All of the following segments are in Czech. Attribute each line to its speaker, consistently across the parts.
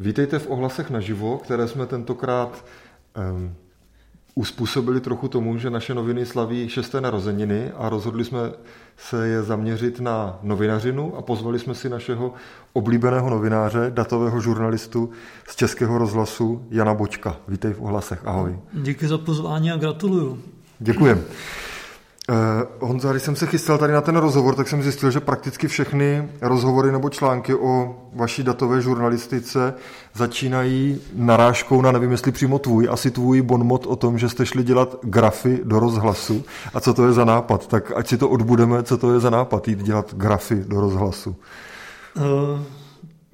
Speaker 1: Vítejte v ohlasech naživo, které jsme tentokrát um, uspůsobili trochu tomu, že naše noviny slaví šesté narozeniny a rozhodli jsme se je zaměřit na novinařinu a pozvali jsme si našeho oblíbeného novináře, datového žurnalistu z Českého rozhlasu Jana Bočka. Vítej v ohlasech, ahoj.
Speaker 2: Díky za pozvání a gratuluju.
Speaker 1: Děkujem. Eh, Honza, když jsem se chystal tady na ten rozhovor, tak jsem zjistil, že prakticky všechny rozhovory nebo články o vaší datové žurnalistice začínají narážkou na, nevím jestli přímo tvůj, asi tvůj bonmot o tom, že jste šli dělat grafy do rozhlasu. A co to je za nápad? Tak ať si to odbudeme, co to je za nápad jít dělat grafy do rozhlasu. Uh,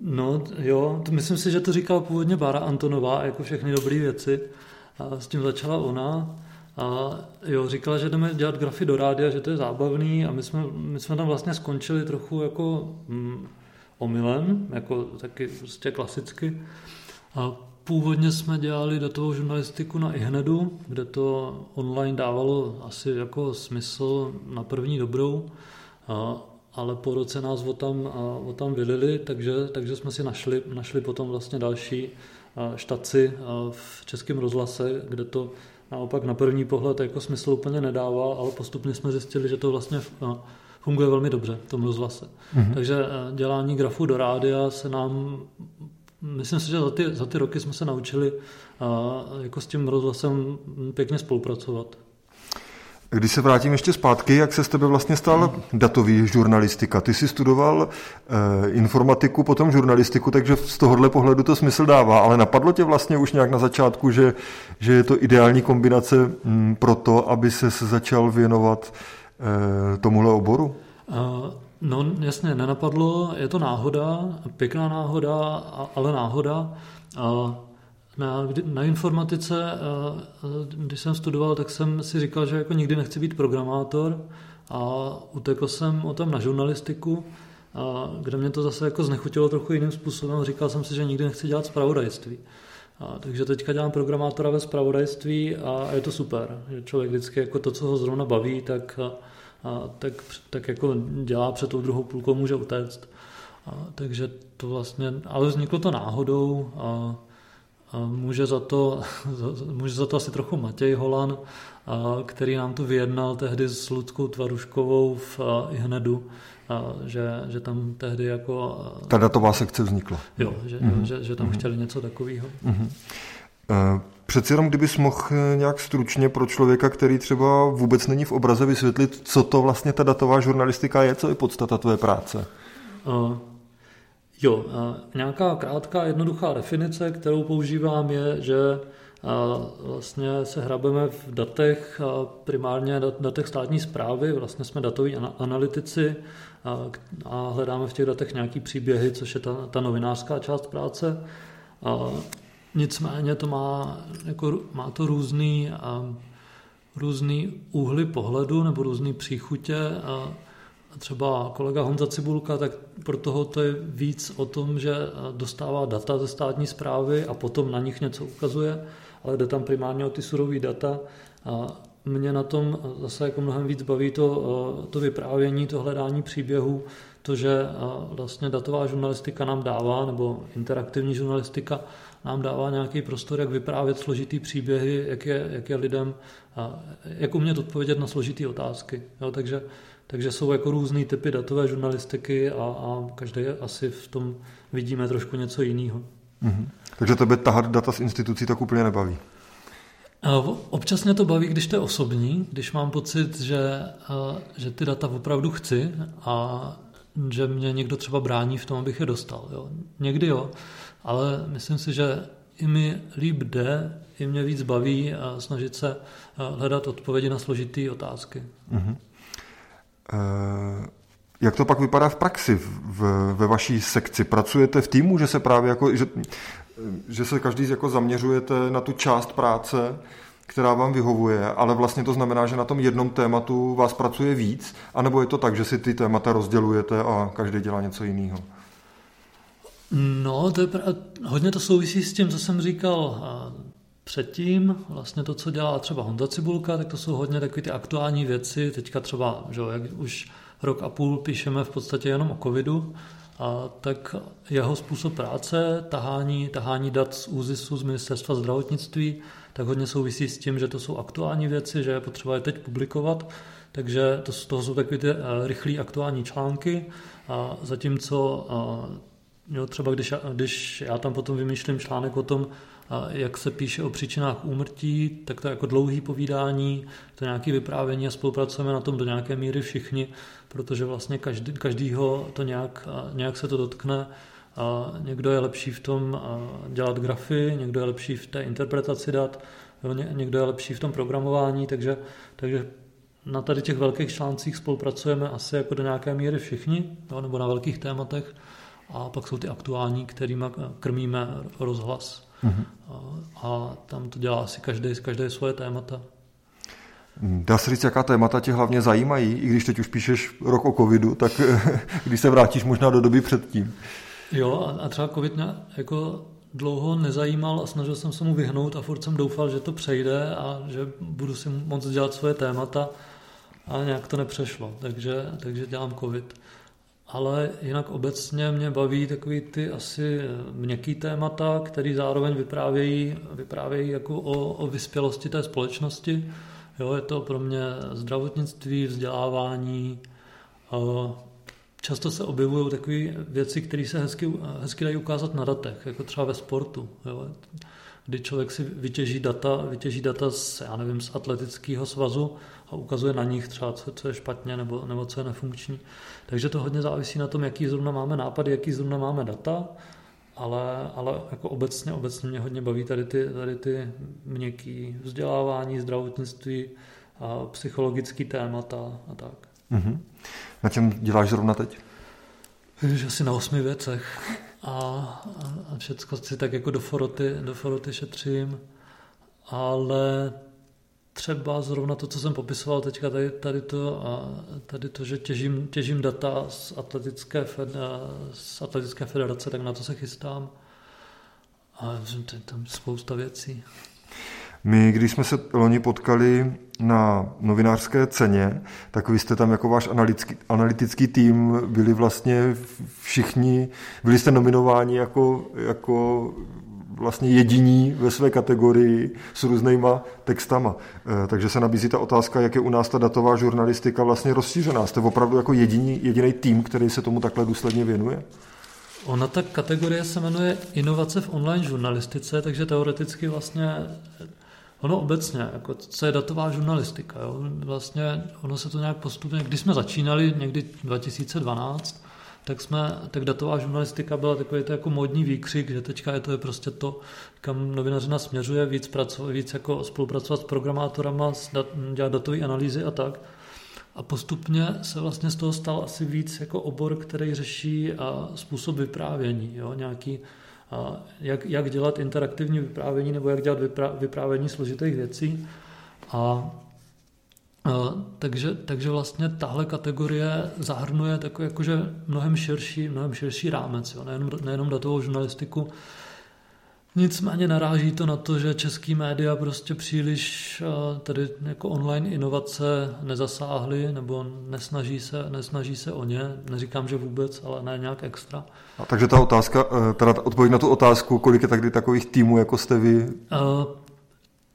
Speaker 2: no jo, to myslím si, že to říkala původně Bára Antonová, jako všechny dobré věci. A s tím začala ona. A jo, říkala, že jdeme dělat grafy do rádia, že to je zábavný a my jsme, my jsme tam vlastně skončili trochu jako mm, omylem, jako taky prostě klasicky. A původně jsme dělali datovou žurnalistiku na iHnedu, kde to online dávalo asi jako smysl na první dobrou, a, ale po roce nás o tam, o tam vylili, takže, takže jsme si našli, našli potom vlastně další štaci v Českém rozhlase, kde to naopak na první pohled jako smysl úplně nedává, ale postupně jsme zjistili, že to vlastně no, funguje velmi dobře v tom rozhlase. Mm-hmm. Takže eh, dělání grafu do rádia se nám, myslím si, že za ty, za ty roky jsme se naučili uh, jako s tím rozhlasem pěkně spolupracovat.
Speaker 1: Když se vrátím ještě zpátky, jak se z tebe vlastně stal datový žurnalistika? Ty jsi studoval eh, informatiku, potom žurnalistiku, takže z tohohle pohledu to smysl dává, ale napadlo tě vlastně už nějak na začátku, že, že je to ideální kombinace hm, pro to, aby se začal věnovat eh, tomuhle oboru? Uh,
Speaker 2: no jasně, nenapadlo, je to náhoda, pěkná náhoda, ale náhoda. Uh, na, na informatice, eh, když jsem studoval, tak jsem si říkal, že jako nikdy nechci být programátor a utekl jsem o tom na žurnalistiku, a kde mě to zase jako znechutilo trochu jiným způsobem. Říkal jsem si, že nikdy nechci dělat zpravodajství. A, takže teďka dělám programátora ve zpravodajství a je to super, že člověk vždycky jako to, co ho zrovna baví, tak, a, a, tak, tak jako dělá před tou druhou půlkou, může utéct. A, takže to vlastně, ale vzniklo to náhodou a, Může za to, může za to asi trochu Matěj Holan, který nám to vyjednal tehdy s Ludskou Tvaruškovou v Ihnedu, že, že tam tehdy jako...
Speaker 1: Ta datová sekce vznikla.
Speaker 2: Jo, že, mm-hmm. že, že tam mm-hmm. chtěli něco takového. Mm-hmm.
Speaker 1: Přeci jenom, kdybys mohl eh, nějak stručně pro člověka, který třeba vůbec není v obraze, vysvětlit, co to vlastně ta datová žurnalistika je, co je podstata tvé práce? Uh,
Speaker 2: Jo, nějaká krátká, jednoduchá definice, kterou používám, je, že vlastně se hrabeme v datech, primárně datech státní zprávy, vlastně jsme datoví analytici a hledáme v těch datech nějaký příběhy, což je ta, ta novinářská část práce. Nicméně to má, jako, má to různý, různý úhly pohledu nebo různý příchutě. Třeba kolega Honza Cibulka, tak pro toho to je víc o tom, že dostává data ze státní zprávy a potom na nich něco ukazuje, ale jde tam primárně o ty surové data. A mě na tom zase jako mnohem víc baví to, to vyprávění, to hledání příběhů, to, že vlastně datová žurnalistika nám dává, nebo interaktivní žurnalistika nám dává nějaký prostor, jak vyprávět složitý příběhy, jak je, jak je lidem, jak umět odpovědět na složitý otázky. Jo, takže takže jsou jako různý typy datové žurnalistiky a, a každý asi v tom vidíme trošku něco jiného.
Speaker 1: Mm-hmm. Takže tebe tahat data z institucí tak úplně nebaví?
Speaker 2: Občas mě to baví, když to je osobní, když mám pocit, že, že ty data opravdu chci a že mě někdo třeba brání v tom, abych je dostal. Jo. Někdy jo, ale myslím si, že i mi líp jde, i mě víc baví snažit se hledat odpovědi na složité otázky. Mm-hmm.
Speaker 1: Eh, jak to pak vypadá v praxi v, ve vaší sekci? Pracujete v týmu, že se právě jako, že, že se každý jako zaměřujete na tu část práce, která vám vyhovuje, ale vlastně to znamená, že na tom jednom tématu vás pracuje víc, anebo je to tak, že si ty témata rozdělujete a každý dělá něco jiného?
Speaker 2: No, to je pra... hodně to souvisí s tím, co jsem říkal předtím, vlastně to, co dělá třeba Honza Cibulka, tak to jsou hodně takové ty aktuální věci. Teďka třeba, že jak už rok a půl píšeme v podstatě jenom o covidu a tak jeho způsob práce, tahání, tahání dat z ÚZISu, z ministerstva zdravotnictví, tak hodně souvisí s tím, že to jsou aktuální věci, že je potřeba je teď publikovat, takže to, toho jsou takové ty rychlé aktuální články, a zatímco jo, třeba když, když já tam potom vymýšlím článek o tom, jak se píše o příčinách úmrtí, tak to je jako dlouhý povídání, to je nějaké vyprávění a spolupracujeme na tom do nějaké míry všichni, protože vlastně každý, každýho to nějak, nějak se to dotkne. A někdo je lepší v tom dělat grafy, někdo je lepší v té interpretaci dat, někdo je lepší v tom programování, takže, takže na tady těch velkých článcích spolupracujeme asi jako do nějaké míry všichni, jo, nebo na velkých tématech. A pak jsou ty aktuální, kterými krmíme rozhlas. Mm-hmm. A, a tam to dělá asi každý, každé svoje témata.
Speaker 1: Dá se říct, jaká témata tě hlavně zajímají, i když teď už píšeš rok o covidu, tak když se vrátíš možná do doby předtím.
Speaker 2: Jo, a třeba covid mě jako dlouho nezajímal a snažil jsem se mu vyhnout a furt jsem doufal, že to přejde a že budu si moc dělat svoje témata a nějak to nepřešlo, takže, takže dělám covid. Ale jinak obecně mě baví takový ty asi měkký témata, které zároveň vyprávějí, vyprávějí jako o, o vyspělosti té společnosti. Jo, je to pro mě zdravotnictví, vzdělávání. Často se objevují takové věci, které se hezky, hezky dají ukázat na datech, jako třeba ve sportu. Jo kdy člověk si vytěží data, vytěží data z, já nevím, z atletického svazu a ukazuje na nich třeba, co, co je špatně nebo, nebo co je nefunkční. Takže to hodně závisí na tom, jaký zrovna máme nápady, jaký zrovna máme data, ale, ale jako obecně, obecně mě hodně baví tady ty, tady ty měkký vzdělávání, zdravotnictví a psychologický témata a tak. Mm-hmm.
Speaker 1: Na čem děláš zrovna teď?
Speaker 2: Víš, asi na osmi věcech a, a všechno si tak jako do foroty, do foroty šetřím, ale třeba zrovna to, co jsem popisoval teďka, tady, tady, to, tady to, že těžím, těžím data z atletické, fed, z atletické federace, tak na to se chystám. A tam spousta věcí.
Speaker 1: My, když jsme se loni potkali na novinářské ceně, tak vy jste tam jako váš analytický, analytický tým byli vlastně všichni, byli jste nominováni jako, jako vlastně jediní ve své kategorii s různýma textama. E, takže se nabízí ta otázka, jak je u nás ta datová žurnalistika vlastně rozšířená. Jste opravdu jako jediný, jediný tým, který se tomu takhle důsledně věnuje?
Speaker 2: Ona ta kategorie se jmenuje Inovace v online žurnalistice, takže teoreticky vlastně Ono obecně, jako co je datová žurnalistika, jo? vlastně ono se to nějak postupně, když jsme začínali někdy 2012, tak, jsme, tak datová žurnalistika byla takový to jako modní výkřik, že teďka je to je prostě to, kam novinařina směřuje, víc, pracovat, víc jako spolupracovat s programátorama, dělat datové analýzy a tak. A postupně se vlastně z toho stal asi víc jako obor, který řeší a způsob vyprávění, jo? nějaký jak, jak dělat interaktivní vyprávění nebo jak dělat vyprávění složitých věcí. A a, takže, takže vlastně tahle kategorie zahrnuje takový jakože mnohem širší, mnohem širší rámec, jo? Nejenom, nejenom datovou žurnalistiku, Nicméně naráží to na to, že český média prostě příliš tady jako online inovace nezasáhly nebo nesnaží se, nesnaží se o ně. Neříkám, že vůbec, ale ne nějak extra.
Speaker 1: A takže ta otázka, e, teda odpověď na tu otázku, kolik je tady takových týmů, jako jste vy?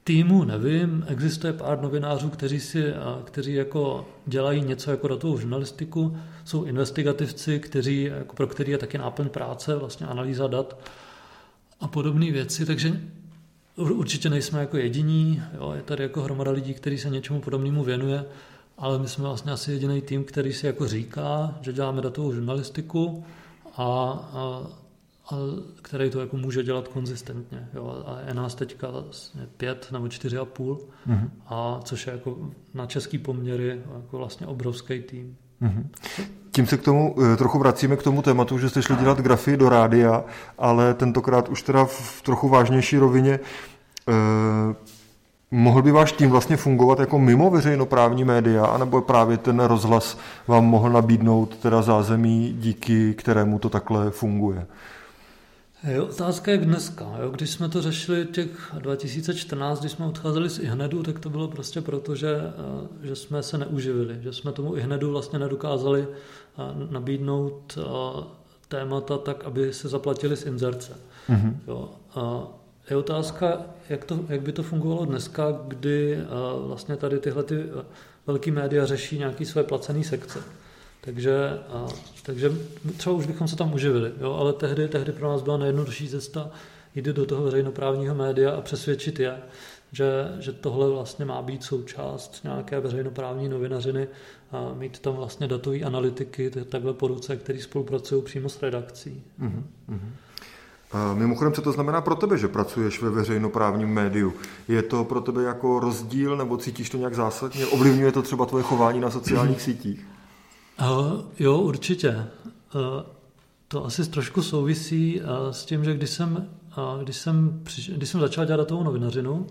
Speaker 2: Týmu nevím, existuje pár novinářů, kteří, si, kteří jako dělají něco jako datovou žurnalistiku, jsou investigativci, kteří, jako pro který je taky náplň práce, vlastně analýza dat a podobné věci, takže určitě nejsme jako jediní, jo, je tady jako hromada lidí, kteří se něčemu podobnému věnuje, ale my jsme vlastně asi jediný tým, který si jako říká, že děláme datovou žurnalistiku a, a, a který to jako může dělat konzistentně. Jo. A je nás teďka vlastně pět nebo čtyři a půl, mm-hmm. a což je jako na český poměry jako vlastně obrovský tým. Mm-hmm.
Speaker 1: Tím se k tomu eh, trochu vracíme k tomu tématu, že jste šli dělat grafy do rádia, ale tentokrát už teda v trochu vážnější rovině. Eh, mohl by váš tým vlastně fungovat jako mimo veřejnoprávní média, anebo právě ten rozhlas vám mohl nabídnout teda zázemí, díky kterému to takhle funguje?
Speaker 2: Jo, otázka je dneska. Jo. Když jsme to řešili těch 2014, když jsme odcházeli z IHNEDu, tak to bylo prostě proto, že, eh, že jsme se neuživili, že jsme tomu IHNEDu vlastně nedokázali eh, nabídnout eh, témata tak, aby se zaplatili z inzerce. Mm-hmm. Jo. A je otázka, jak, to, jak by to fungovalo dneska, kdy vlastně tady tyhle ty velké média řeší nějaké své placené sekce. Takže, a, takže třeba už bychom se tam uživili, jo, ale tehdy, tehdy pro nás byla nejjednodušší cesta jít do toho veřejnoprávního média a přesvědčit je, že, že tohle vlastně má být součást nějaké veřejnoprávní novinařiny a mít tam vlastně datové analytiky takhle po ruce, který spolupracují přímo s redakcí. Mm-hmm.
Speaker 1: A mimochodem, co to znamená pro tebe, že pracuješ ve veřejnoprávním médiu? Je to pro tebe jako rozdíl, nebo cítíš to nějak zásadně? Ovlivňuje to třeba tvoje chování na sociálních sítích?
Speaker 2: Uh, jo, určitě. Uh, to asi trošku souvisí uh, s tím, že když jsem, uh, když jsem, přiš, když jsem začal dělat datovou novinařinu,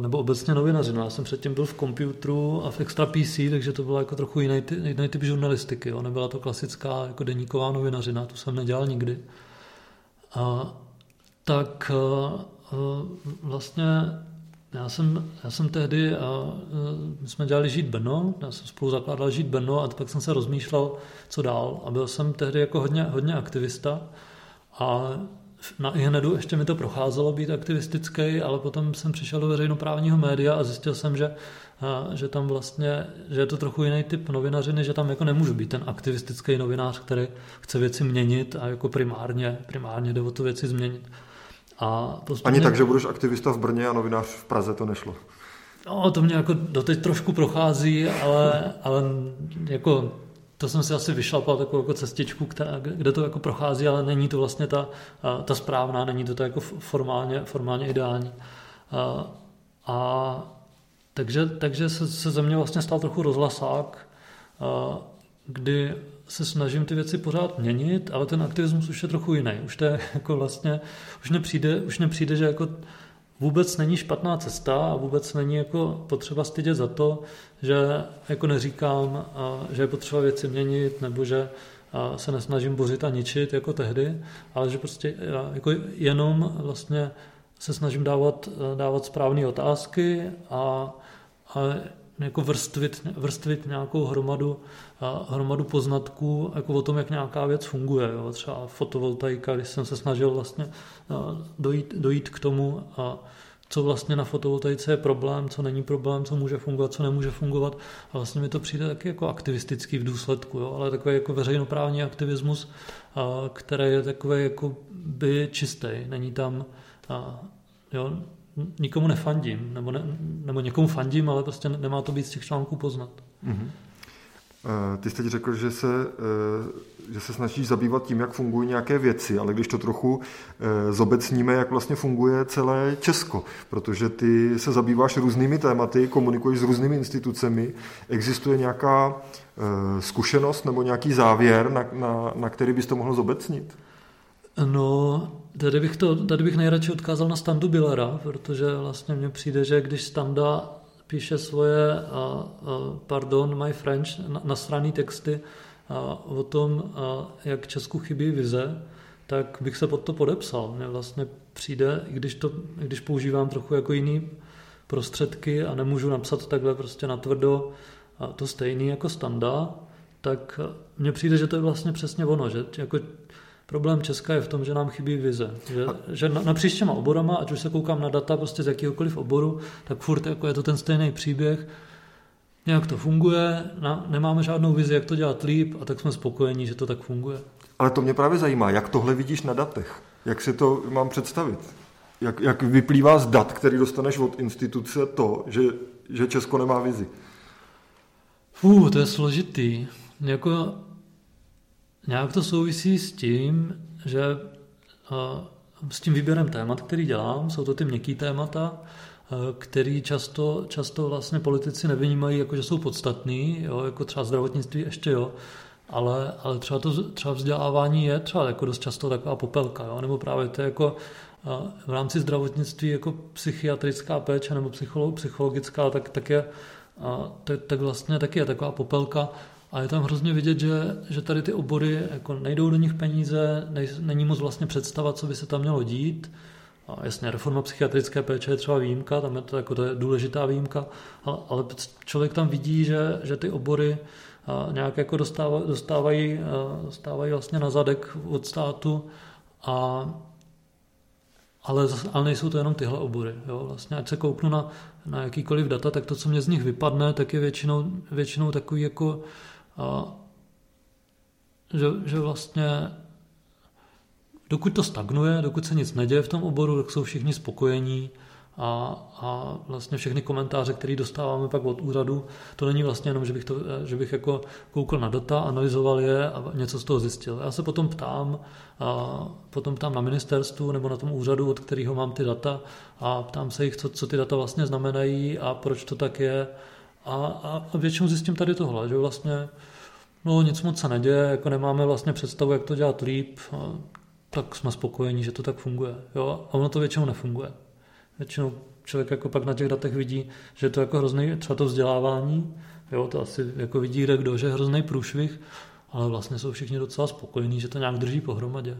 Speaker 2: nebo obecně novinařinu, já jsem předtím byl v Computeru a v Extra PC, takže to bylo jako trochu jiný, jiný typ žurnalistiky. Jo. Nebyla to klasická jako deníková novinařina, tu jsem nedělal nikdy. Uh, tak uh, vlastně já jsem, já jsem tehdy, a, my jsme dělali Žít Brno, já jsem spolu zakládal Žít Brno a pak jsem se rozmýšlel, co dál. A byl jsem tehdy jako hodně, hodně aktivista a na iHnedu ještě mi to procházelo být aktivistický, ale potom jsem přišel do veřejnoprávního média a zjistil jsem, že, a, že tam vlastně, že je to trochu jiný typ novinařiny, že tam jako nemůžu být ten aktivistický novinář, který chce věci měnit a jako primárně, primárně jde o to věci změnit.
Speaker 1: A. Ani tak, že budeš aktivista v Brně a novinář v Praze, to nešlo.
Speaker 2: No, to mě jako doteď trošku prochází, ale, ale jako to jsem si asi vyšlapal takovou jako cestičku, která, kde to jako prochází, ale není to vlastně ta, ta správná, není to, to jako formálně, formálně ideální. A, a takže, takže se, se ze mě vlastně stal trochu rozhlasák, kdy se snažím ty věci pořád měnit, ale ten aktivismus už je trochu jiný. Už to je jako vlastně, už nepřijde, už nepřijde, že jako vůbec není špatná cesta a vůbec není jako potřeba stydět za to, že jako neříkám, že je potřeba věci měnit nebo že se nesnažím bořit a ničit jako tehdy, ale že prostě jako jenom vlastně se snažím dávat, dávat správné otázky a, a jako vrstvit, vrstvit nějakou hromadu, hromadu poznatků jako o tom, jak nějaká věc funguje. Jo. Třeba fotovoltaika, když jsem se snažil vlastně dojít, dojít k tomu, a co vlastně na fotovoltaice je problém, co není problém, co může fungovat, co nemůže fungovat. A vlastně mi to přijde taky jako aktivistický v důsledku, jo. ale takový jako veřejnoprávní aktivismus, který je takový jako by čistý. Není tam jo, nikomu nefandím, nebo, ne, nebo někomu fandím, ale prostě nemá to být z těch článků poznat. Mm-hmm.
Speaker 1: Ty jsi teď řekl, že se, eh, že se snažíš zabývat tím, jak fungují nějaké věci, ale když to trochu eh, zobecníme, jak vlastně funguje celé Česko, protože ty se zabýváš různými tématy, komunikuješ s různými institucemi, existuje nějaká zkušenost nebo nějaký závěr, na, na, na který bys to mohl zobecnit?
Speaker 2: No, tady bych, to, tady bych nejradši odkázal na Standu Billera, protože vlastně mně přijde, že když Standa píše svoje uh, uh, pardon, my French, na, nasraný texty uh, o tom, uh, jak Česku chybí vize, tak bych se pod to podepsal. Mně vlastně přijde, i když, to, i když používám trochu jako jiný prostředky a nemůžu napsat takhle prostě natvrdo a to stejný jako Standa, tak mně přijde, že to je vlastně přesně ono, že jako Problém Česka je v tom, že nám chybí vize. Že, a... že na, na příštěma oborama, ať už se koukám na data prostě z jakýhokoliv oboru, tak furt jako je to ten stejný příběh. Nějak to funguje, na, nemáme žádnou vizi, jak to dělat líp a tak jsme spokojení, že to tak funguje.
Speaker 1: Ale to mě právě zajímá, jak tohle vidíš na datech? Jak si to mám představit? Jak, jak vyplývá z dat, který dostaneš od instituce to, že, že Česko nemá vizi?
Speaker 2: Fů, to je složitý. Jako Nějak to souvisí s tím, že s tím výběrem témat, který dělám, jsou to ty měkký témata, který často, často vlastně politici nevynímají, jako že jsou podstatný, jo, jako třeba zdravotnictví ještě jo, ale, ale třeba, to, třeba vzdělávání je třeba jako dost často taková popelka, jo, nebo právě to je jako v rámci zdravotnictví jako psychiatrická péče nebo psychologická, tak, tak, je, tak, tak vlastně taky je taková popelka, a je tam hrozně vidět, že, že tady ty obory jako nejdou do nich peníze, nej, není moc vlastně představa, co by se tam mělo dít. A jasně, reforma psychiatrické péče je třeba výjimka, tam je to, jako to je důležitá výjimka, ale, ale člověk tam vidí, že, že ty obory nějak jako dostávají, dostávají, dostávají vlastně na zadek od státu a ale, ale nejsou to jenom tyhle obory. Jo? Vlastně, ať se kouknu na, na jakýkoliv data, tak to, co mě z nich vypadne, tak je většinou, většinou takový jako, a, že, že vlastně dokud to stagnuje, dokud se nic neděje v tom oboru, tak jsou všichni spokojení a, a vlastně všechny komentáře, které dostáváme pak od úřadu, to není vlastně jenom, že bych, to, že bych jako koukl na data, analyzoval je a něco z toho zjistil. Já se potom ptám, a potom ptám na ministerstvu nebo na tom úřadu, od kterého mám ty data a ptám se jich, co, co ty data vlastně znamenají a proč to tak je. A, a, a většinou zjistím tady tohle, že vlastně no, nic moc se neděje, jako nemáme vlastně představu, jak to dělat líp, tak jsme spokojení, že to tak funguje. Jo? A ono to většinou nefunguje. Většinou člověk jako pak na těch datech vidí, že je to jako hrozný, třeba to vzdělávání, jo, to asi jako vidí kde kdo, že je hrozný průšvih, ale vlastně jsou všichni docela spokojení, že to nějak drží pohromadě.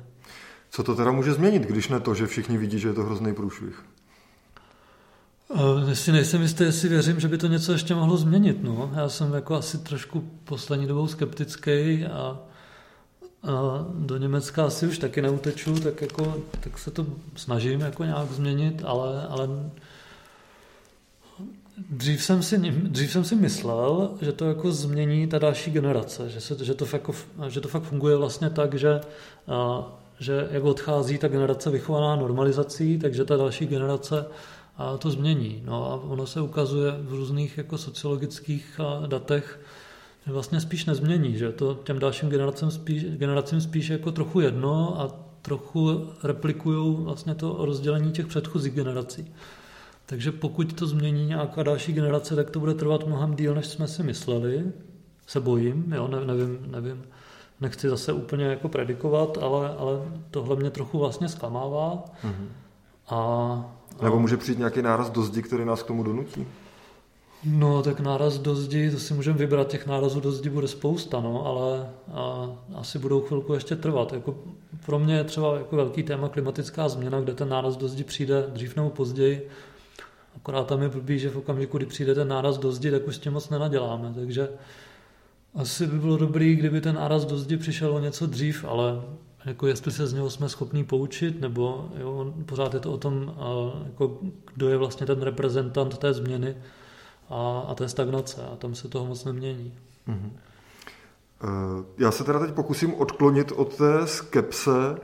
Speaker 1: Co to teda může změnit, když ne to, že všichni vidí, že je to hrozný průšvih?
Speaker 2: Si nejsem jistý, jestli věřím, že by to něco ještě mohlo změnit. No. Já jsem jako asi trošku poslední dobou skeptický a a do Německa asi už taky neuteču, tak, jako, tak se to snažím jako nějak změnit, ale, ale dřív, jsem si, dřív jsem si myslel, že to jako změní ta další generace, že, se, že, to, jako, že to fakt funguje vlastně tak, že, a, že jak odchází ta generace vychovaná normalizací, takže ta další generace a to změní. No a ono se ukazuje v různých jako sociologických datech, vlastně spíš nezmění, že to těm dalším generacím spíš, generacím spíš jako trochu jedno a trochu replikují vlastně to rozdělení těch předchozích generací. Takže pokud to změní nějaká další generace, tak to bude trvat mnohem díl, než jsme si mysleli. Se bojím, jo, ne, nevím, nevím. Nechci zase úplně jako predikovat, ale, ale tohle mě trochu vlastně zklamává. Mm-hmm. A...
Speaker 1: Nebo může přijít nějaký náraz do zdi, který nás k tomu donutí?
Speaker 2: No, tak náraz do zdi, to si můžeme vybrat, těch nárazů do zdi bude spousta, no, ale a, asi budou chvilku ještě trvat. Jako pro mě je třeba jako velký téma klimatická změna, kde ten náraz do zdi přijde dřív nebo později. Akorát tam je blbý, že v okamžiku, kdy přijde ten náraz do zdi, tak už s tím moc nenaděláme. Takže asi by bylo dobrý, kdyby ten náraz do zdi přišel o něco dřív, ale jako jestli se z něho jsme schopni poučit, nebo jo, pořád je to o tom, jako, kdo je vlastně ten reprezentant té změny, a, a té stagnace a tam se toho moc nemění. Mm-hmm.
Speaker 1: Já se teda teď pokusím odklonit od té skepse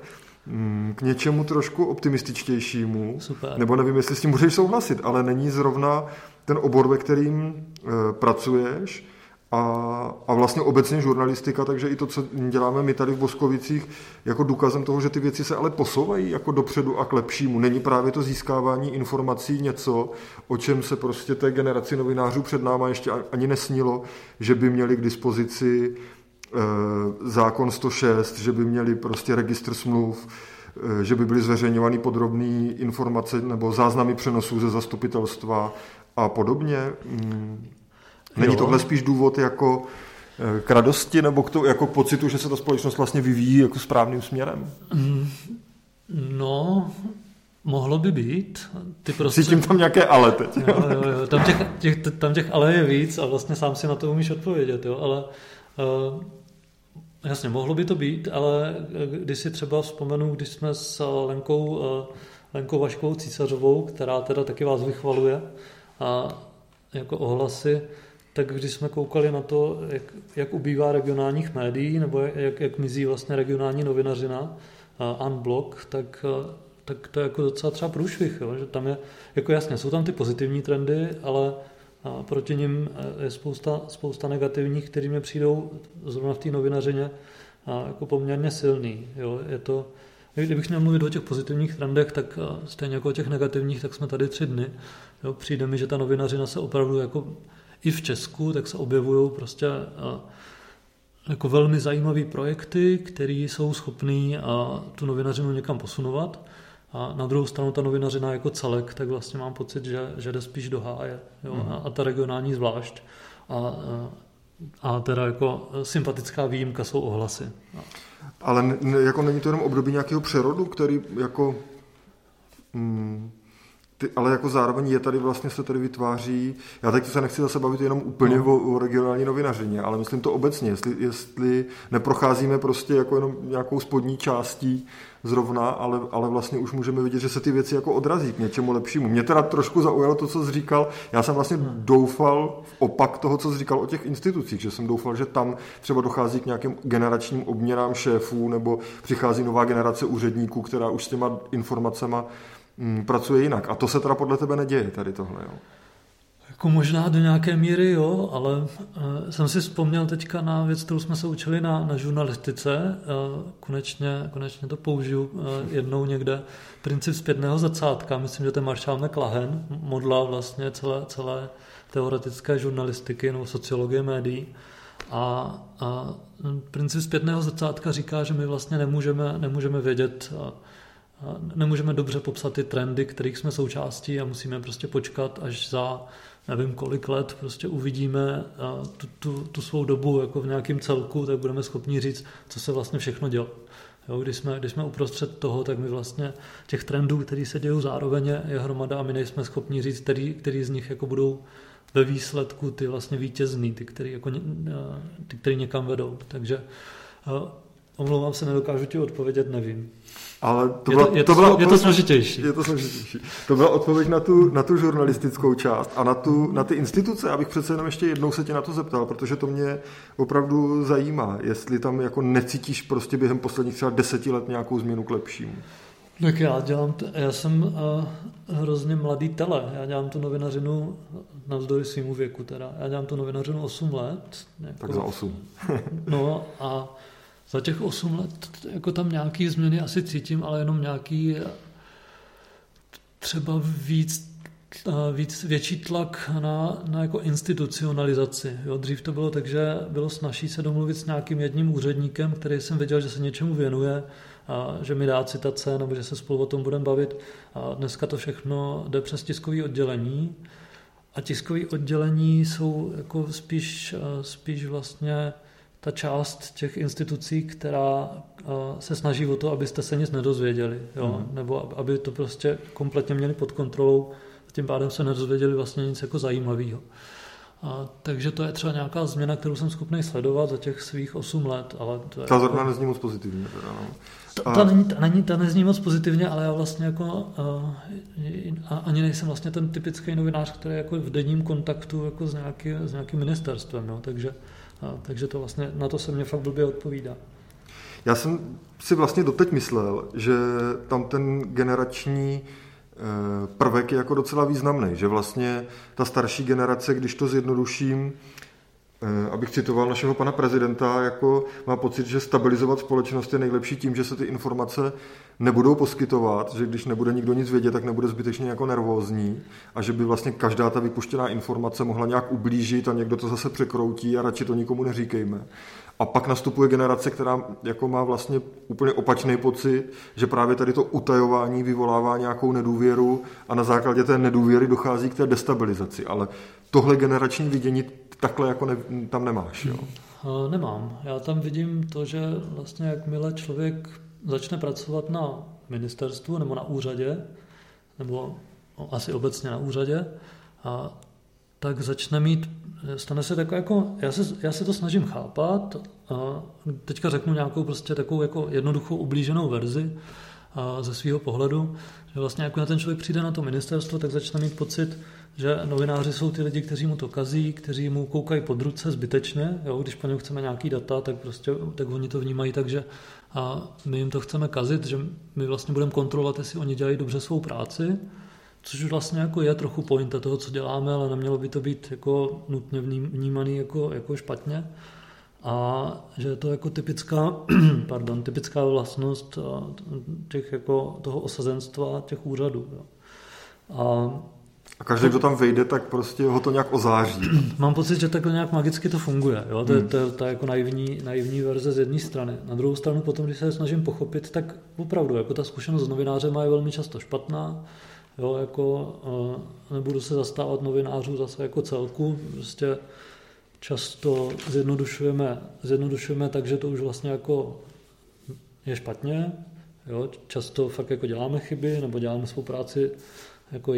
Speaker 1: mm, k něčemu trošku optimističtějšímu.
Speaker 2: Super.
Speaker 1: Nebo nevím, jestli s tím můžeš souhlasit, ale není zrovna ten obor, ve kterým eh, pracuješ, a, a vlastně obecně žurnalistika, takže i to, co děláme my tady v Boskovicích, jako důkazem toho, že ty věci se ale posouvají jako dopředu a k lepšímu. Není právě to získávání informací něco, o čem se prostě té generaci novinářů před náma ještě ani nesnilo, že by měli k dispozici e, zákon 106, že by měli prostě registr smluv, e, že by byly zveřejňovány podrobné informace nebo záznamy přenosů ze zastupitelstva a podobně. Není jo. tohle spíš důvod jako eh, k radosti nebo k to, jako k pocitu, že se ta společnost vlastně vyvíjí jako správným směrem? Mm,
Speaker 2: no, mohlo by být. Ty prostě...
Speaker 1: Cítím tam nějaké ale teď.
Speaker 2: Jo, jo, jo. Tam, těch, těch, tam těch ale je víc a vlastně sám si na to umíš odpovědět, jo, ale uh, jasně, mohlo by to být, ale eh, když si třeba vzpomenu, když jsme s Lenkou, uh, Lenkou Vaškovou Císařovou, která teda taky vás vychvaluje, a jako ohlasy, tak když jsme koukali na to, jak, jak ubývá regionálních médií, nebo jak, jak mizí vlastně regionální novinařina, uh, unblock, tak, uh, tak to je jako docela třeba průšvih, jo? že tam je, jako jasně, jsou tam ty pozitivní trendy, ale a proti nim je spousta, spousta negativních, které mi přijdou zrovna v té novinařině a jako poměrně silný. Jo? Je to, kdybych měl mluvit o těch pozitivních trendech, tak stejně jako o těch negativních, tak jsme tady tři dny. Jo? Přijde mi, že ta novinařina se opravdu jako i v Česku, tak se objevují prostě jako velmi zajímavé projekty, které jsou schopné tu novinařinu někam posunovat. A na druhou stranu ta novinařina jako celek, tak vlastně mám pocit, že, že jde spíš do háje. Jo? Mm. A, a ta regionální zvlášť. A, a, teda jako sympatická výjimka jsou ohlasy.
Speaker 1: Ale n- jako není to jenom období nějakého přerodu, který jako mm, ty, ale jako zároveň je tady vlastně se tady vytváří, já teď se nechci zase bavit jenom úplně no. o, o regionální novinařině, ale myslím to obecně, jestli, jestli neprocházíme prostě jako jenom nějakou spodní částí zrovna, ale, ale vlastně už můžeme vidět, že se ty věci jako odrazí k něčemu lepšímu. Mě teda trošku zaujalo to, co jsi říkal. Já jsem vlastně doufal v opak toho, co jsi říkal o těch institucích, že jsem doufal, že tam třeba dochází k nějakým generačním obměnám šéfů nebo přichází nová generace úředníků, která už s těma informacemi mm, pracuje jinak. A to se teda podle tebe neděje, tady tohle, jo?
Speaker 2: Jako možná do nějaké míry, jo, ale uh, jsem si vzpomněl teďka na věc, kterou jsme se učili na, na žurnalistice. Uh, konečně, konečně to použiju uh, jednou někde. Princip zpětného zrcátka, myslím, že to je Marshall McLahen, modla vlastně celé, celé teoretické žurnalistiky nebo sociologie médií. A, a princip zpětného zrcátka říká, že my vlastně nemůžeme, nemůžeme vědět, nemůžeme dobře popsat ty trendy, kterých jsme součástí a musíme prostě počkat až za nevím kolik let prostě uvidíme tu, tu, tu svou dobu jako v nějakém celku, tak budeme schopni říct, co se vlastně všechno dělo. Jo, když, jsme, když jsme uprostřed toho, tak my vlastně těch trendů, které se dějí zároveň, je hromada a my nejsme schopni říct, který, který z nich jako budou ve výsledku ty vlastně vítězný, ty, který, jako, ty, který někam vedou. Takže omlouvám se, nedokážu ti odpovědět, nevím.
Speaker 1: Ale to
Speaker 2: je,
Speaker 1: byla,
Speaker 2: to, je, to, to byla je to složitější.
Speaker 1: Je to složitější. To byla odpověď na tu, na tu žurnalistickou část a na, tu, na ty instituce. Abych přece jenom ještě jednou se tě na to zeptal, protože to mě opravdu zajímá, jestli tam jako necítíš prostě během posledních třeba deseti let nějakou změnu k lepšímu.
Speaker 2: Tak já dělám, t- já jsem uh, hrozně mladý tele, já dělám tu novinařinu navzdory svýmu věku teda, já dělám tu novinařinu 8 let.
Speaker 1: Jako, tak za 8.
Speaker 2: no a za těch 8 let jako tam nějaký změny asi cítím, ale jenom nějaký třeba víc, víc větší tlak na, na jako institucionalizaci. Jo, dřív to bylo tak, že bylo snažší se domluvit s nějakým jedním úředníkem, který jsem věděl, že se něčemu věnuje, a že mi dá citace nebo že se spolu o tom budeme bavit. A dneska to všechno jde přes tiskový oddělení a tiskové oddělení jsou jako spíš, spíš vlastně ta část těch institucí, která se snaží o to, abyste se nic nedozvěděli, jo? Mm. nebo aby to prostě kompletně měli pod kontrolou, tím pádem se nedozvěděli vlastně nic jako zajímavého. A, takže to je třeba nějaká změna, kterou jsem schopný sledovat za těch svých 8 let. Ale to je
Speaker 1: ta zrovna jako... nezní moc pozitivně. Teda, no.
Speaker 2: A... Ta, není, ta, není, ta nezní moc pozitivně, ale já vlastně jako uh, ani nejsem vlastně ten typický novinář, který je jako v denním kontaktu jako s, nějaký, s nějakým ministerstvem. No, takže a, takže to vlastně, na to se mě fakt blbě odpovídá.
Speaker 1: Já jsem si vlastně doteď myslel, že tam ten generační eh, prvek je jako docela významný, že vlastně ta starší generace, když to zjednoduším, abych citoval našeho pana prezidenta, jako má pocit, že stabilizovat společnost je nejlepší tím, že se ty informace nebudou poskytovat, že když nebude nikdo nic vědět, tak nebude zbytečně jako nervózní a že by vlastně každá ta vypuštěná informace mohla nějak ublížit a někdo to zase překroutí a radši to nikomu neříkejme. A pak nastupuje generace, která jako má vlastně úplně opačný pocit, že právě tady to utajování vyvolává nějakou nedůvěru a na základě té nedůvěry dochází k té destabilizaci. Ale tohle generační vidění takhle jako ne, tam nemáš, jo?
Speaker 2: Nemám. Já tam vidím to, že vlastně jakmile člověk začne pracovat na ministerstvu nebo na úřadě, nebo no, asi obecně na úřadě, a tak začne mít, stane se takový jako, já se, já se to snažím chápat, a teďka řeknu nějakou prostě takovou jako jednoduchou ublíženou verzi a ze svého pohledu, že vlastně jako na ten člověk přijde na to ministerstvo, tak začne mít pocit, že novináři jsou ty lidi, kteří mu to kazí, kteří mu koukají pod ruce zbytečně, jo? když po něm chceme nějaký data, tak prostě tak oni to vnímají tak, že a my jim to chceme kazit, že my vlastně budeme kontrolovat, jestli oni dělají dobře svou práci, což vlastně jako je trochu pointa toho, co děláme, ale nemělo by to být jako nutně vnímaný jako, jako špatně. A že je to jako typická, pardon, typická vlastnost těch jako toho osazenstva těch úřadů. Jo. A
Speaker 1: a každý, kdo tam vejde, tak prostě ho to nějak ozáří.
Speaker 2: Mám pocit, že takhle nějak magicky to funguje. Jo? To, je, hmm. to, je, to je jako naivní, naivní verze z jedné strany. Na druhou stranu potom, když se snažím pochopit, tak opravdu jako ta zkušenost s novinářem je velmi často špatná. Jo, jako, uh, nebudu se zastávat novinářů zase jako celku. Prostě často zjednodušujeme, zjednodušujeme tak, že to už vlastně jako je špatně. Jo? Často fakt jako děláme chyby nebo děláme svou práci jako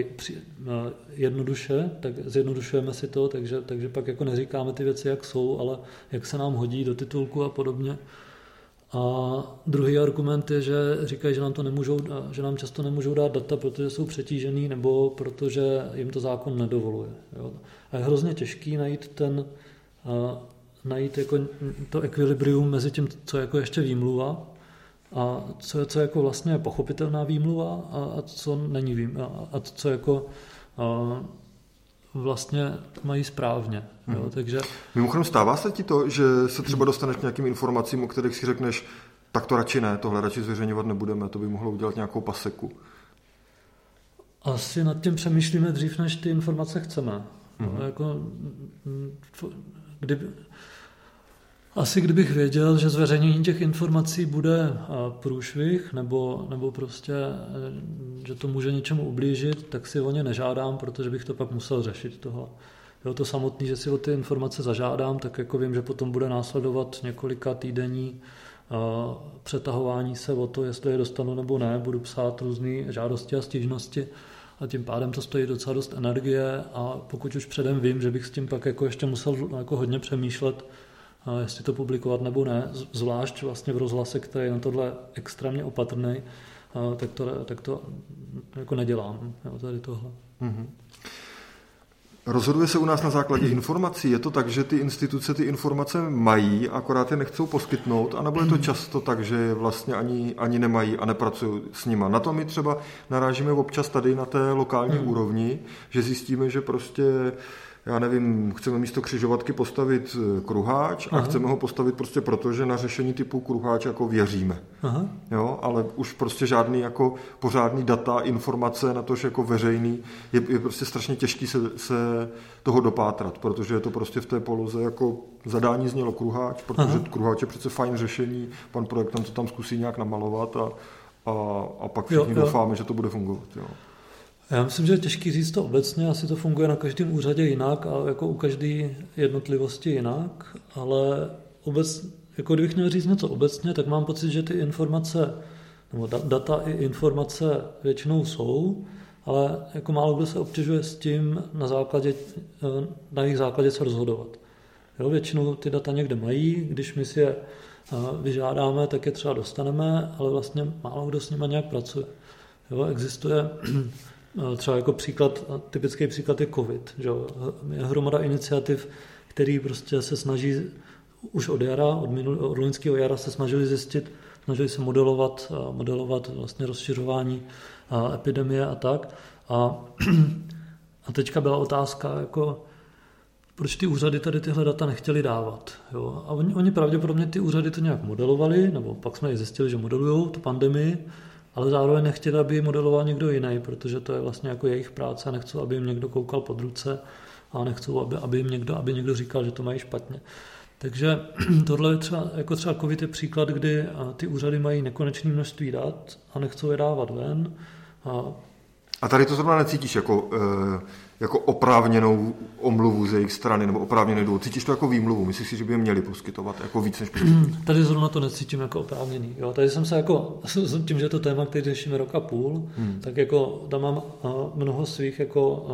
Speaker 2: jednoduše, tak zjednodušujeme si to, takže, takže pak jako neříkáme ty věci, jak jsou, ale jak se nám hodí do titulku a podobně. A druhý argument je, že říkají, že nám, to nemůžou, že nám často nemůžou dát data, protože jsou přetížený nebo protože jim to zákon nedovoluje. Jo. A je hrozně těžký najít ten, najít jako to ekvilibrium mezi tím, co jako ještě výmluva a co je, co je jako vlastně pochopitelná výmluva a, a co není výmluva a, a co jako a, vlastně mají správně. Jo? Hmm. Takže...
Speaker 1: Mimochodem stává se ti to, že se třeba dostaneš k nějakým informacím, o kterých si řekneš, tak to radši ne, tohle radši zveřejňovat nebudeme, to by mohlo udělat nějakou paseku.
Speaker 2: Asi nad tím přemýšlíme dřív, než ty informace chceme. No, jako, kdyby, asi kdybych věděl, že zveřejnění těch informací bude průšvih, nebo, nebo prostě, e, že to může něčemu ublížit, tak si o ně nežádám, protože bych to pak musel řešit toho. Jo, to samotné, že si o ty informace zažádám, tak jako vím, že potom bude následovat několika týdení přetahování se o to, jestli je dostanu nebo ne, budu psát různé žádosti a stížnosti a tím pádem to stojí docela dost energie a pokud už předem vím, že bych s tím pak jako ještě musel jako hodně přemýšlet, jestli to publikovat nebo ne, zvlášť vlastně v rozhlase, který je na tohle extrémně opatrný, tak to, tak to jako nedělám, jo, tady tohle. Mm-hmm.
Speaker 1: Rozhoduje se u nás na základě informací. Je to tak, že ty instituce ty informace mají, akorát je nechcou poskytnout, anebo je to často tak, že je vlastně ani, ani nemají a nepracují s nima. Na to my třeba narážíme občas tady na té lokální hmm. úrovni, že zjistíme, že prostě já nevím, chceme místo křižovatky postavit eh, kruháč Aha. a chceme ho postavit prostě proto, že na řešení typu kruháč jako věříme. Aha. Jo, ale už prostě žádný jako pořádný data, informace na to, že jako veřejný, je, je prostě strašně těžký se, se toho dopátrat, protože je to prostě v té poloze jako zadání znělo kruháč, protože Aha. kruháč je přece fajn řešení, pan projektant to tam zkusí nějak namalovat a, a, a pak všichni jo, jo. doufáme, že to bude fungovat. Jo.
Speaker 2: Já myslím, že je těžký říct to obecně, asi to funguje na každém úřadě jinak a jako u každé jednotlivosti jinak, ale obec, jako kdybych měl říct něco obecně, tak mám pocit, že ty informace, nebo data i informace většinou jsou, ale jako málo kdo se obtěžuje s tím na, základě, eh, na jejich základě se rozhodovat. Jo, většinou ty data někde mají, když my si je eh, vyžádáme, tak je třeba dostaneme, ale vlastně málo kdo s nimi nějak pracuje. Jo, existuje třeba jako příklad, typický příklad je COVID. Že? Je hromada iniciativ, který prostě se snaží už od jara, od, minul, od loňského jara se snažili zjistit, snažili se modelovat, modelovat vlastně rozšiřování epidemie a tak. A, a teďka byla otázka, jako, proč ty úřady tady tyhle data nechtěli dávat. Jo? A oni, oni pravděpodobně ty úřady to nějak modelovali, nebo pak jsme i zjistili, že modelují tu pandemii, ale zároveň nechtěli, aby modeloval někdo jiný, protože to je vlastně jako jejich práce a nechcou, aby jim někdo koukal pod ruce a nechcou, aby, aby, jim někdo, aby někdo říkal, že to mají špatně. Takže tohle je třeba, jako třeba COVID je příklad, kdy ty úřady mají nekonečné množství dat a nechcou je dávat ven.
Speaker 1: A, a tady to zrovna necítíš jako e, jako oprávněnou omluvu z jejich strany nebo oprávněný důvod. Cítíš to jako výmluvu? Myslíš si, že by je měli poskytovat jako víc než
Speaker 2: Tady zrovna to necítím jako oprávněný. Jo? Tady jsem se jako, tím, že je to téma, který řešíme rok a půl, hmm. tak jako tam mám mnoho svých jako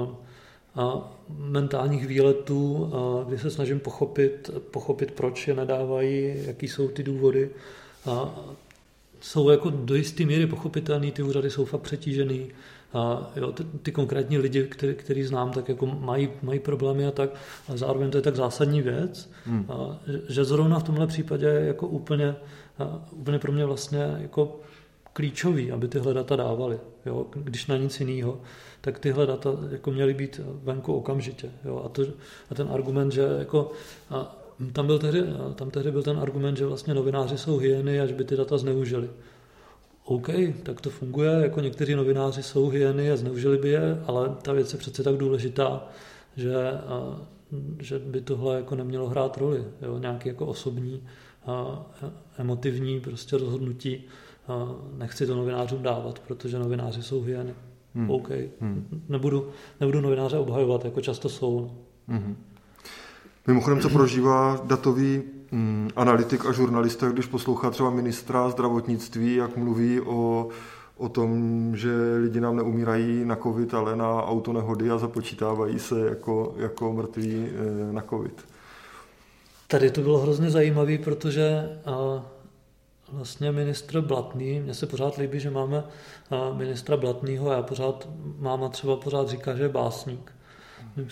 Speaker 2: a mentálních výletů, a kdy se snažím pochopit, pochopit, proč je nedávají, jaký jsou ty důvody. A jsou jako do jisté míry pochopitelný, ty úřady jsou fakt přetížený, a jo, ty, ty konkrétní lidi, který, který znám, tak jako mají, mají problémy a tak, a zároveň to je tak zásadní věc, hmm. a, že zrovna v tomhle případě je jako úplně, a, úplně pro mě vlastně jako klíčový, aby tyhle data dávali. Jo? Když na nic jiného, tak tyhle data jako měly být venku okamžitě. Jo? A, to, a ten argument, že jako, a tam, byl tehdy, tam tehdy byl ten argument, že vlastně novináři jsou hyeny a že by ty data zneužili. OK, tak to funguje, jako někteří novináři jsou hyeny a zneužili by je, ale ta věc je přece tak důležitá, že, že by tohle jako nemělo hrát roli. Jo? Nějaký jako osobní emotivní prostě rozhodnutí nechci to novinářům dávat, protože novináři jsou hyeny. Hmm. OK, hmm. Nebudu, nebudu novináře obhajovat, jako často jsou. Hmm.
Speaker 1: Mimochodem, co prožívá datový mm, analytik a žurnalista, když poslouchá třeba ministra zdravotnictví, jak mluví o, o tom, že lidi nám neumírají na covid, ale na autonehody a započítávají se jako, jako mrtví eh, na covid.
Speaker 2: Tady to bylo hrozně zajímavé, protože a, vlastně ministr Blatný, mně se pořád líbí, že máme a, ministra Blatného a já pořád, máma třeba pořád říká, že je básník.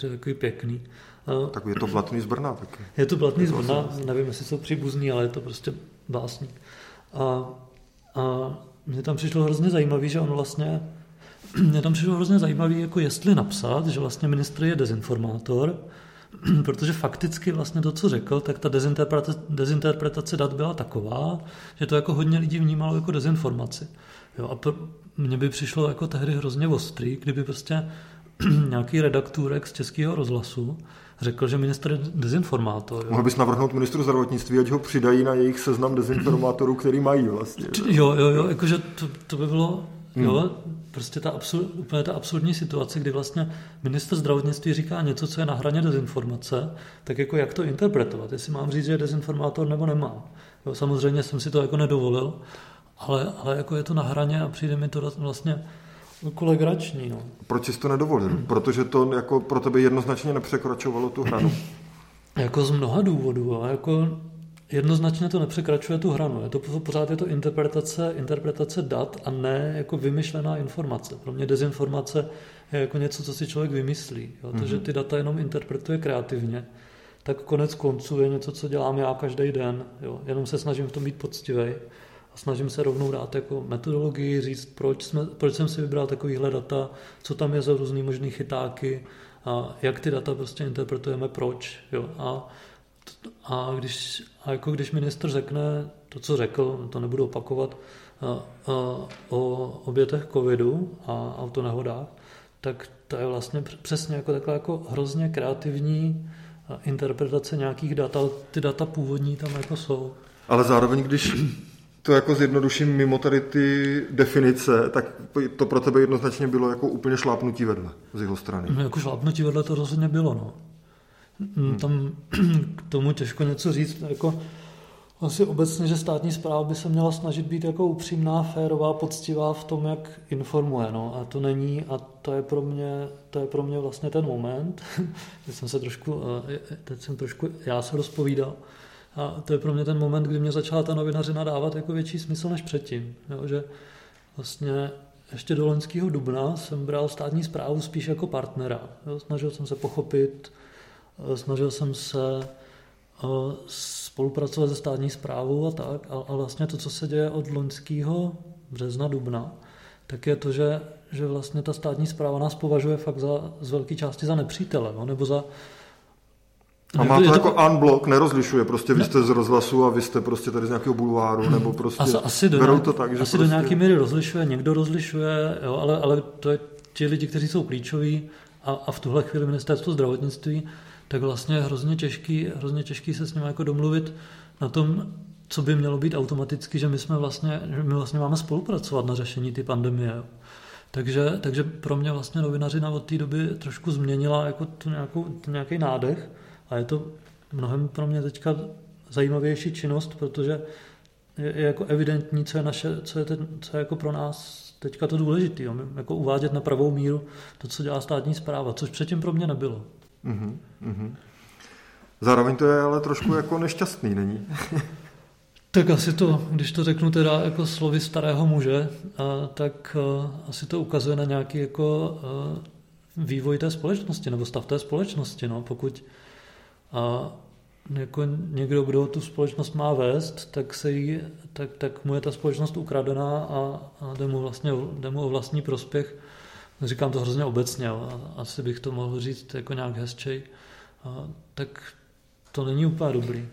Speaker 2: Je takový pěkný.
Speaker 1: A, tak je to Blatný z Brna taky.
Speaker 2: Je to Blatný z Brna, nevím, jestli jsou příbuzní, ale je to prostě básník. A, a mně tam přišlo hrozně zajímavý, že on vlastně mně tam přišlo hrozně zajímavý, jako jestli napsat, že vlastně ministr je dezinformátor, protože fakticky vlastně to, co řekl, tak ta dezinterpretace, dezinterpretace dat byla taková, že to jako hodně lidí vnímalo jako dezinformaci. Jo, a pro, mně by přišlo jako tehdy hrozně ostrý, kdyby prostě nějaký redaktůrek z českého rozhlasu řekl, že minister je dezinformátor. Jo.
Speaker 1: Mohl bys navrhnout ministru zdravotnictví, ať ho přidají na jejich seznam dezinformátorů, který mají vlastně.
Speaker 2: Jo, jo, jo, jakože to, to by bylo, hmm. jo, prostě ta absurd, úplně ta absurdní situace, kdy vlastně minister zdravotnictví říká něco, co je na hraně dezinformace, tak jako jak to interpretovat, jestli mám říct, že je dezinformátor nebo nemám. Jo, samozřejmě jsem si to jako nedovolil, ale, ale jako je to na hraně a přijde mi to vlastně kolegrační. No.
Speaker 1: Proč jsi to nedovolil? Hmm. Protože to jako pro tebe jednoznačně nepřekračovalo tu hranu.
Speaker 2: jako z mnoha důvodů. A jako jednoznačně to nepřekračuje tu hranu. Je to pořád je to interpretace, interpretace dat a ne jako vymyšlená informace. Pro mě dezinformace je jako něco, co si člověk vymyslí. Jo? To, mm-hmm. že ty data jenom interpretuje kreativně, tak konec konců je něco, co dělám já každý den. Jo? Jenom se snažím v tom být poctivý a snažím se rovnou dát jako metodologii, říct, proč, jsme, proč jsem si vybral takovýhle data, co tam je za různý možný chytáky, a jak ty data prostě interpretujeme, proč. Jo? A, a, když, a jako když minister řekne to, co řekl, to nebudu opakovat, a, a, o obětech covidu a autonehodách, tak to je vlastně přesně jako takhle jako hrozně kreativní interpretace nějakých dat, ale ty data původní tam jako jsou.
Speaker 1: Ale zároveň, když to jako zjednoduším mimo tady ty definice, tak to pro tebe jednoznačně bylo jako úplně šlápnutí vedle z jeho strany.
Speaker 2: No, jako šlápnutí vedle to rozhodně bylo, no. Hmm. Tam k tomu těžko něco říct, jako asi obecně, že státní zpráva by se měla snažit být jako upřímná, férová, poctivá v tom, jak informuje, no. A to není, a to je pro mě, to je pro mě vlastně ten moment, teď jsem se trošku, eh, teď jsem trošku, já se rozpovídal, a to je pro mě ten moment, kdy mě začala ta novinařina dávat jako větší smysl než předtím. Jo, že vlastně ještě do loňského dubna jsem bral státní zprávu spíš jako partnera. Jo, snažil jsem se pochopit, eh, snažil jsem se eh, spolupracovat se státní zprávou a tak. A, a vlastně to, co se děje od loňského března, dubna, tak je to, že, že vlastně ta státní zpráva nás považuje fakt za, z velké části za nepřítele, no, nebo za,
Speaker 1: a má to, to jako to... unblock, nerozlišuje, prostě vy jste z rozhlasu a vy jste prostě tady z nějakého bulváru, nebo prostě
Speaker 2: asi, asi do
Speaker 1: berou
Speaker 2: nějak,
Speaker 1: to tak,
Speaker 2: že
Speaker 1: Asi
Speaker 2: prostě... do nějaké míry rozlišuje, někdo rozlišuje, jo, ale, ale to je ti lidi, kteří jsou klíčoví a, a v tuhle chvíli ministerstvo zdravotnictví, tak vlastně je hrozně těžký, hrozně těžký se s nimi jako domluvit na tom, co by mělo být automaticky, že my jsme vlastně, že my vlastně máme spolupracovat na řešení ty pandemie. Jo. Takže, takže pro mě vlastně novinařina od té doby trošku změnila jako tu, nějakou, tu nějaký nádech a je to mnohem pro mě teďka zajímavější činnost, protože je, je jako evidentní, co je, naše, co je, ten, co je jako pro nás teďka to důležité, jako uvádět na pravou míru to, co dělá státní zpráva, což předtím pro mě nebylo. Mm-hmm, mm-hmm.
Speaker 1: Zároveň to je ale trošku jako nešťastný, není?
Speaker 2: tak asi to, když to řeknu teda jako slovy starého muže, a, tak a, asi to ukazuje na nějaký jako a, vývoj té společnosti nebo stav té společnosti. No. Pokud a jako někdo, kdo tu společnost má vést, tak, se jí, tak, tak mu je ta společnost ukradená a, a jde, mu vlastně, jde mu o vlastní prospěch. Říkám to hrozně obecně, a asi bych to mohl říct jako nějak hezčej. A, tak to není úplně dobrý.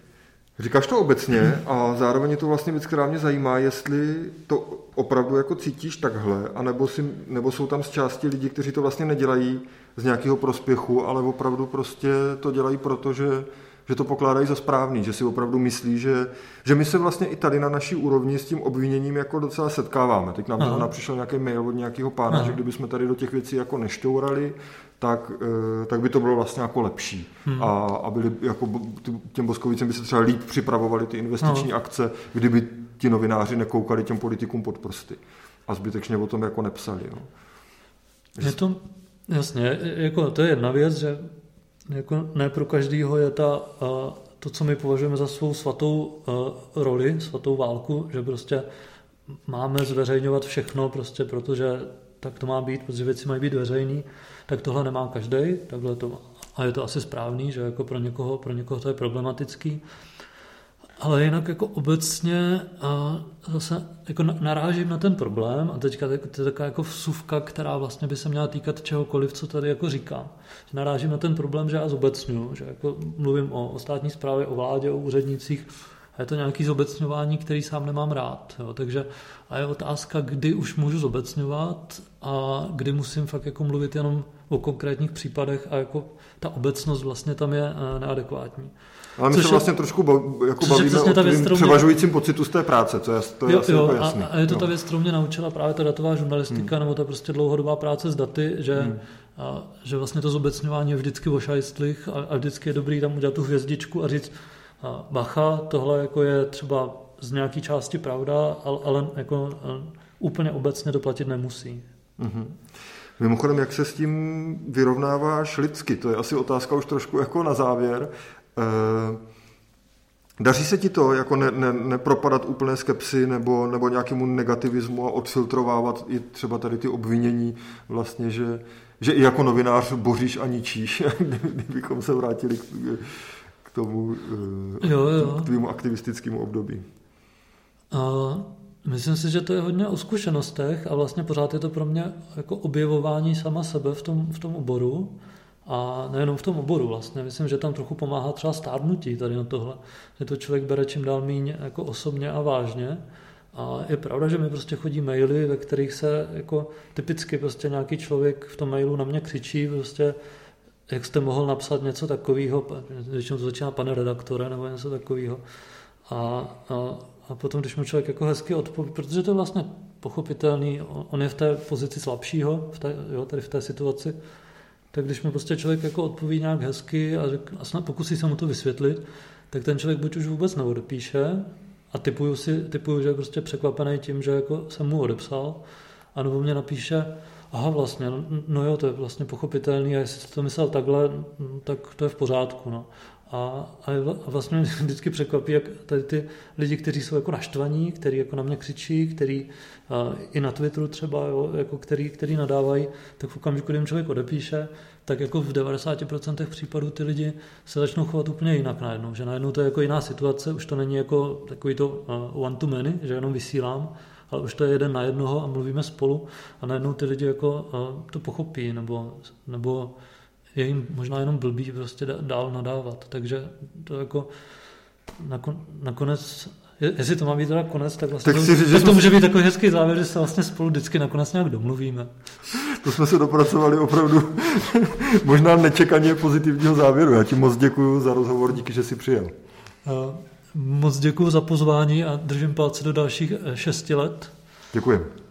Speaker 1: Říkáš to obecně a zároveň je to vlastně věc, která mě zajímá, jestli to opravdu jako cítíš takhle, anebo, si, nebo jsou tam z části lidi, kteří to vlastně nedělají z nějakého prospěchu, ale opravdu prostě to dělají proto, že že to pokládají za správný, že si opravdu myslí, že, že my se vlastně i tady na naší úrovni s tím obviněním jako docela setkáváme. Teď nám Aha. přišel nějaký mail od nějakého pána, Aha. že kdybychom tady do těch věcí jako neštourali, tak, eh, tak by to bylo vlastně jako lepší. Hmm. A, a byli, jako, těm Boskovicem by se třeba líp připravovali ty investiční no. akce, kdyby ti novináři nekoukali těm politikům pod prsty. A zbytečně o tom jako nepsali. Jo.
Speaker 2: Je to, jasně, jako to je jedna věc, že jako ne pro každýho je ta, to, co my považujeme za svou svatou roli, svatou válku, že prostě máme zveřejňovat všechno, prostě protože tak to má být, protože věci mají být veřejný, tak tohle nemá každý, takhle to a je to asi správný, že jako pro někoho, pro někoho to je problematický. Ale jinak jako obecně a zase jako narážím na ten problém a teďka to je taková jako vsuvka, která vlastně by se měla týkat čehokoliv, co tady jako říkám. Narážím na ten problém, že já zobecňuju, že jako mluvím o, o státní správě, o vládě, o úřednicích, a je to nějaký zobecňování, který sám nemám rád. Jo. Takže a je otázka, kdy už můžu zobecňovat a kdy musím fakt jako mluvit jenom o konkrétních případech a jako ta obecnost vlastně tam je eh, neadekvátní.
Speaker 1: Ale my což se vlastně je, trošku bav, jako bavíme o tom věc, převažujícím mě... pocitu z té práce, co je, to je jo, asi jo, jako jasný.
Speaker 2: A, a je to jo. ta věc, kterou mě naučila právě ta datová žurnalistika, hmm. nebo ta prostě dlouhodobá práce s daty, že, hmm. a, že vlastně to zobecňování je vždycky o šajstlích a, a vždycky je dobrý tam udělat tu hvězdičku a říct, bacha, tohle jako je třeba z nějaké části pravda, ale, ale jako úplně obecně to platit nemusí. Mm-hmm.
Speaker 1: Mimochodem, jak se s tím vyrovnáváš lidsky? To je asi otázka už trošku jako na závěr. Eh, daří se ti to, jako ne, ne, nepropadat úplné skepsy nebo, nebo nějakému negativismu a odfiltrovávat i třeba tady ty obvinění vlastně, že, že i jako novinář boříš a ničíš, kdybychom se vrátili k tomu eh, jo, jo. K tvému aktivistickému období.
Speaker 2: A myslím si, že to je hodně o zkušenostech a vlastně pořád je to pro mě jako objevování sama sebe v tom, v tom oboru. A nejenom v tom oboru vlastně. Myslím, že tam trochu pomáhá třeba stárnutí tady na tohle. Že to člověk bere čím dál méně jako osobně a vážně. A je pravda, že mi prostě chodí maily, ve kterých se jako typicky prostě nějaký člověk v tom mailu na mě křičí prostě jak jste mohl napsat něco takového, většinou to začíná pane redaktore nebo něco takového. A, a, a potom, když mu člověk jako hezky odpoví, protože to je vlastně pochopitelný, on je v té pozici slabšího, v té, jo, tady v té situaci, tak když mi prostě člověk jako odpoví nějak hezky a, řek, a snad pokusí se mu to vysvětlit, tak ten člověk buď už vůbec neodepíše a typuju, si, typuju že je prostě překvapený tím, že jako jsem mu odepsal, anebo mě napíše, aha vlastně, no, no jo, to je vlastně pochopitelný a jestli to myslel takhle, tak to je v pořádku. No. A, a vlastně mě vždycky překvapí, jak tady ty lidi, kteří jsou jako naštvaní, kteří jako na mě křičí, kteří i na Twitteru třeba, jo, jako který, který nadávají, tak v okamžiku, kdy jim člověk odepíše, tak jako v 90% případů ty lidi se začnou chovat úplně jinak najednou, že najednou to je jako jiná situace, už to není jako takový to one to many, že jenom vysílám, ale už to je jeden na jednoho a mluvíme spolu a najednou ty lidi jako to pochopí nebo, nebo je jim možná jenom blbý prostě dál nadávat. Takže to jako nakonec Jestli to má být teda konec, tak vlastně tak, si, to, tak to může být takový hezký závěr, že se vlastně spolu vždycky nakonec nějak domluvíme.
Speaker 1: To jsme se dopracovali opravdu možná nečekaně pozitivního závěru. Já ti moc děkuji za rozhovor, díky, že jsi přijel.
Speaker 2: Moc děkuji za pozvání a držím palce do dalších eh, šesti let.
Speaker 1: Děkuji.